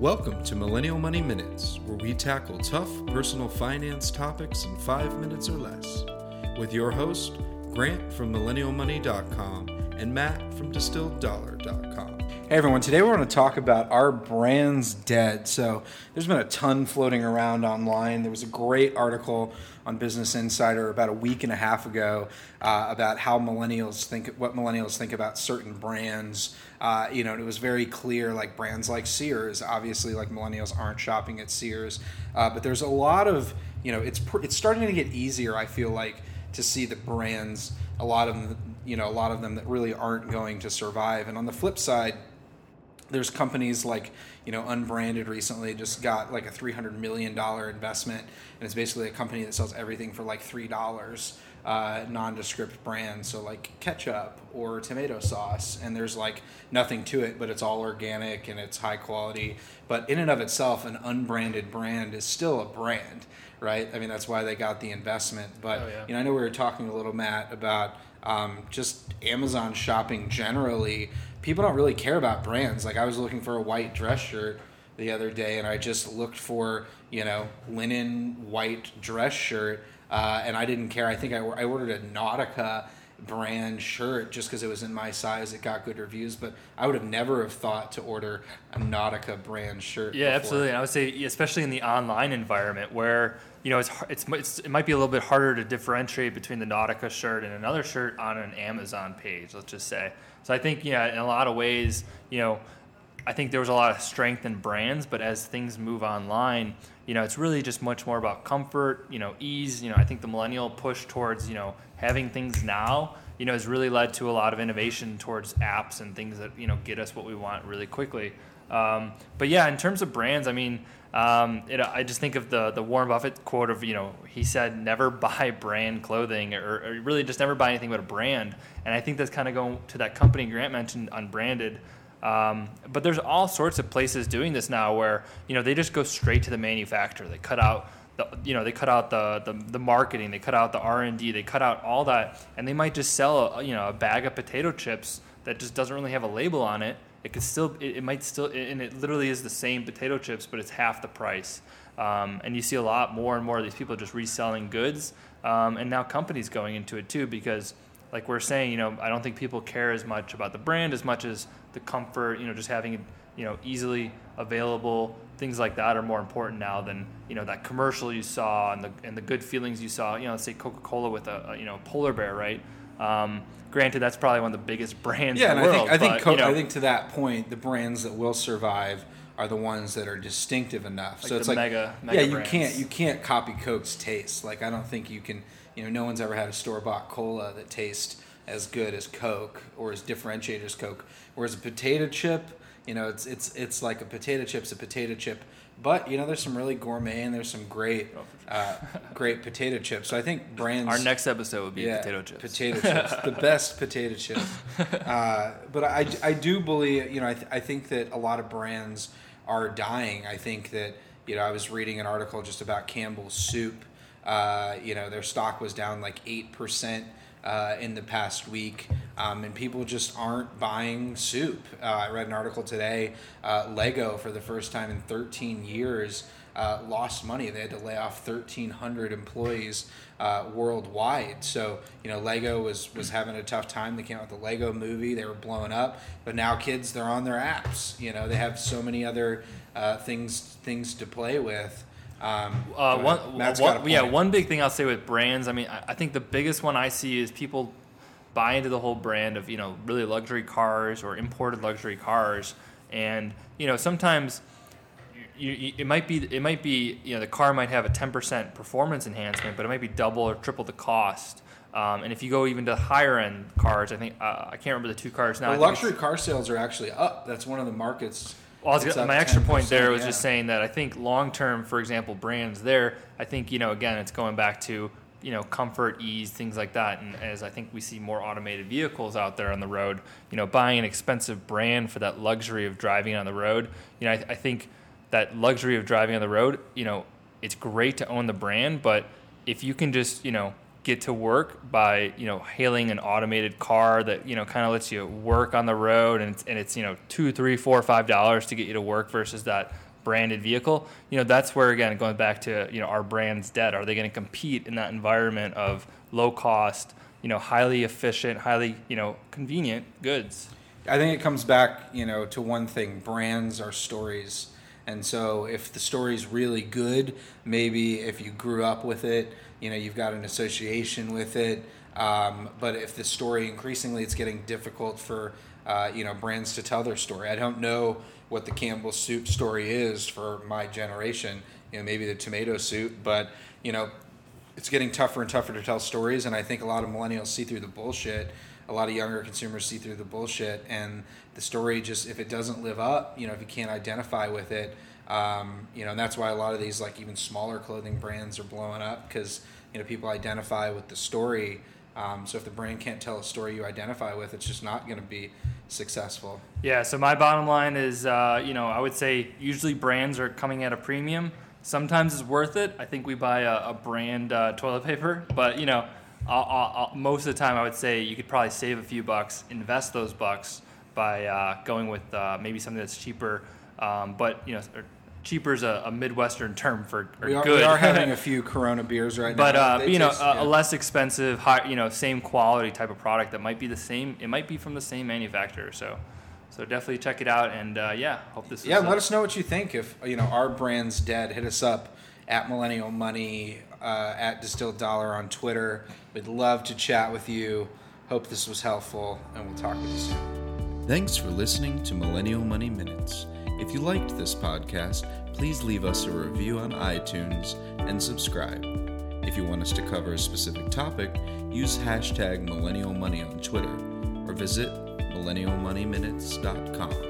Welcome to Millennial Money Minutes, where we tackle tough personal finance topics in five minutes or less. With your host, Grant from MillennialMoney.com and Matt from DistilledDollar.com. Hey everyone, today we're going to talk about our brands dead. So there's been a ton floating around online. There was a great article on Business Insider about a week and a half ago uh, about how millennials think, what millennials think about certain brands. Uh, you know, it was very clear, like brands like Sears. Obviously, like millennials aren't shopping at Sears, uh, but there's a lot of, you know, it's it's starting to get easier. I feel like to see the brands, a lot of them, you know, a lot of them that really aren't going to survive. And on the flip side there's companies like you know unbranded recently just got like a 300 million dollar investment and it's basically a company that sells everything for like three dollars uh, nondescript brands. So like ketchup or tomato sauce and there's like nothing to it but it's all organic and it's high quality. But in and of itself an unbranded brand is still a brand right? I mean that's why they got the investment. But Oh, yeah. you know i know we were talking a little matt about um, just amazon shopping generally people don't really care about brands. Like I was looking for a white dress shirt the other day, and I just looked for you know linen white dress shirt, uh, and I didn't care. I think I, I ordered a Nautica brand shirt just because it was in my size. It got good reviews, but I would have never have thought to order a Nautica brand shirt. Yeah, before. absolutely. And I would say, especially in the online environment where you know it's, it's it's it might be a little bit harder to differentiate between the Nautica shirt and another shirt on an Amazon page. Let's just say. So I think yeah, in a lot of ways, you know, I think there was a lot of strength in brands, but as things move online, you know, it's really just much more about comfort, you know, ease. You know, I think the millennial push towards you know having things now, you know, has really led to a lot of innovation towards apps and things that you know get us what we want really quickly. Um, but yeah, in terms of brands, I mean, um, it, I just think of the the Warren Buffett quote of you know he said never buy brand clothing or, or really just never buy anything but a brand, and I think that's kind of going to that company Grant mentioned, unbranded. Um, but there's all sorts of places doing this now where you know they just go straight to the manufacturer. They cut out the you know they cut out the the, the marketing, they cut out the R and D, they cut out all that, and they might just sell a, you know a bag of potato chips that just doesn't really have a label on it. It could still it, it might still and it literally is the same potato chips, but it's half the price. Um, and you see a lot more and more of these people just reselling goods, um, and now companies going into it too because like we're saying, you know, I don't think people care as much about the brand as much as the comfort, you know, just having it, you know, easily available. Things like that are more important now than you know that commercial you saw and the and the good feelings you saw. You know, let's say Coca Cola with a, a you know polar bear, right? Um, granted, that's probably one of the biggest brands Yeah, in and the I think I think but, co- you know, I think to that point, the brands that will survive are the ones that are distinctive enough. Like so it's like mega- yeah, you brands. can't you can't copy Coke's taste. Like I don't think you can. You know, no one's ever had a store bought cola that tastes as good as Coke or as differentiated as Coke. Whereas a potato chip, you know, it's it's it's like a potato chip's a potato chip. But you know, there's some really gourmet and there's some great, uh, great potato chips. So I think brands. our next episode would be Yeah, potato chips. Potato chips, the best potato chips. Uh, but I, I do believe, you know, I, th- I think that a lot of brands are dying. I think that, you know, I was reading an article just about Campbell's Soup. Uh, you know, their stock was down like 8% uh, in the past week, um, and people just aren't buying soup. Uh, I read an article today uh, Lego, for the first time in 13 years, uh, lost money. They had to lay off 1,300 employees uh, worldwide. So you know, Lego was was having a tough time. They came out with the Lego Movie. They were blowing up, but now kids they're on their apps. You know, they have so many other uh, things things to play with. Um, Uh, one, ahead. Matt's got a one, yeah, one big thing I'll say with brands. I mean, I, I think the biggest one I see is people buy into the whole brand of you know really luxury cars or imported luxury cars, and you know sometimes you, you, it might be it might be you know the car might have a ten percent performance enhancement, but it might be double or triple the cost. Um, and if you go even to higher end cars, I think uh, I can't remember the two cars now. Well, luxury car sales are actually up. That's one of the markets. well, gonna- my extra point there was yeah. just saying that I think long term, for example, brands there, I think, you know, again, it's going back to, you know, comfort, ease, things like that. And as I think we see more automated vehicles out there on the road, you know, buying an expensive brand for that luxury of driving on the road, you know, I, I think that luxury of driving on the road, you know, it's great to own the brand, but if you can just, you know, get to work by you know hailing an automated car that you know kind of lets you work on the road and it's, and it's you know two three four five dollars to get you to work versus that branded vehicle, you know, that's where again going back to you know our brand's dead. Are they going to compete in that environment of low cost, you know, highly efficient, highly you know convenient goods? I think it comes back, you know, to one thing: brands are stories. And so, if the story's really good, maybe if you grew up with it, you know, you've got an association with it. Um, but if the story increasingly, it's getting difficult for uh, you know brands to tell their story. I don't know what the Campbell soup story is for my generation. You know, maybe the tomato soup, but you know, it's getting tougher and tougher to tell stories. And I think a lot of millennials see through the bullshit. A lot of younger consumers see through the bullshit, and the story just if it doesn't live up, you know, if you can't identify with it, um, you know, and that's why a lot of these like even smaller clothing brands are blowing up because you know people identify with the story. Um, so if the brand can't tell a story you identify with, it's just not going to be successful. Yeah. So my bottom line is, uh, you know, I would say usually brands are coming at a premium. Sometimes it's worth it. I think we buy a, a brand uh, toilet paper, but you know, I'll, I'll, most of the time I would say you could probably save a few bucks, invest those bucks by uh, going with uh, maybe something that's cheaper. Um, but you know, cheaper is a, a Midwestern term for We are, good. we are having a few Corona beers right but now. But uh, They you know, taste- a, yeah. a less expensive, high, you know, same quality type of product that might be the same. It might be from the same manufacturer. So, so definitely check it out. And uh, yeah, hope this. Yeah, is, let us know what you think. If you know our brand's dead, hit us up at Millennial Money uh, at Distilled Dollar on Twitter. We'd love to chat with you. Hope this was helpful, and we'll talk with you soon. Thanks for listening to Millennial Money Minutes. If you liked this podcast, please leave us a review on iTunes and subscribe. If you want us to cover a specific topic, use hashtag Millennial Money on Twitter or visit millennialmoneyminutes.com.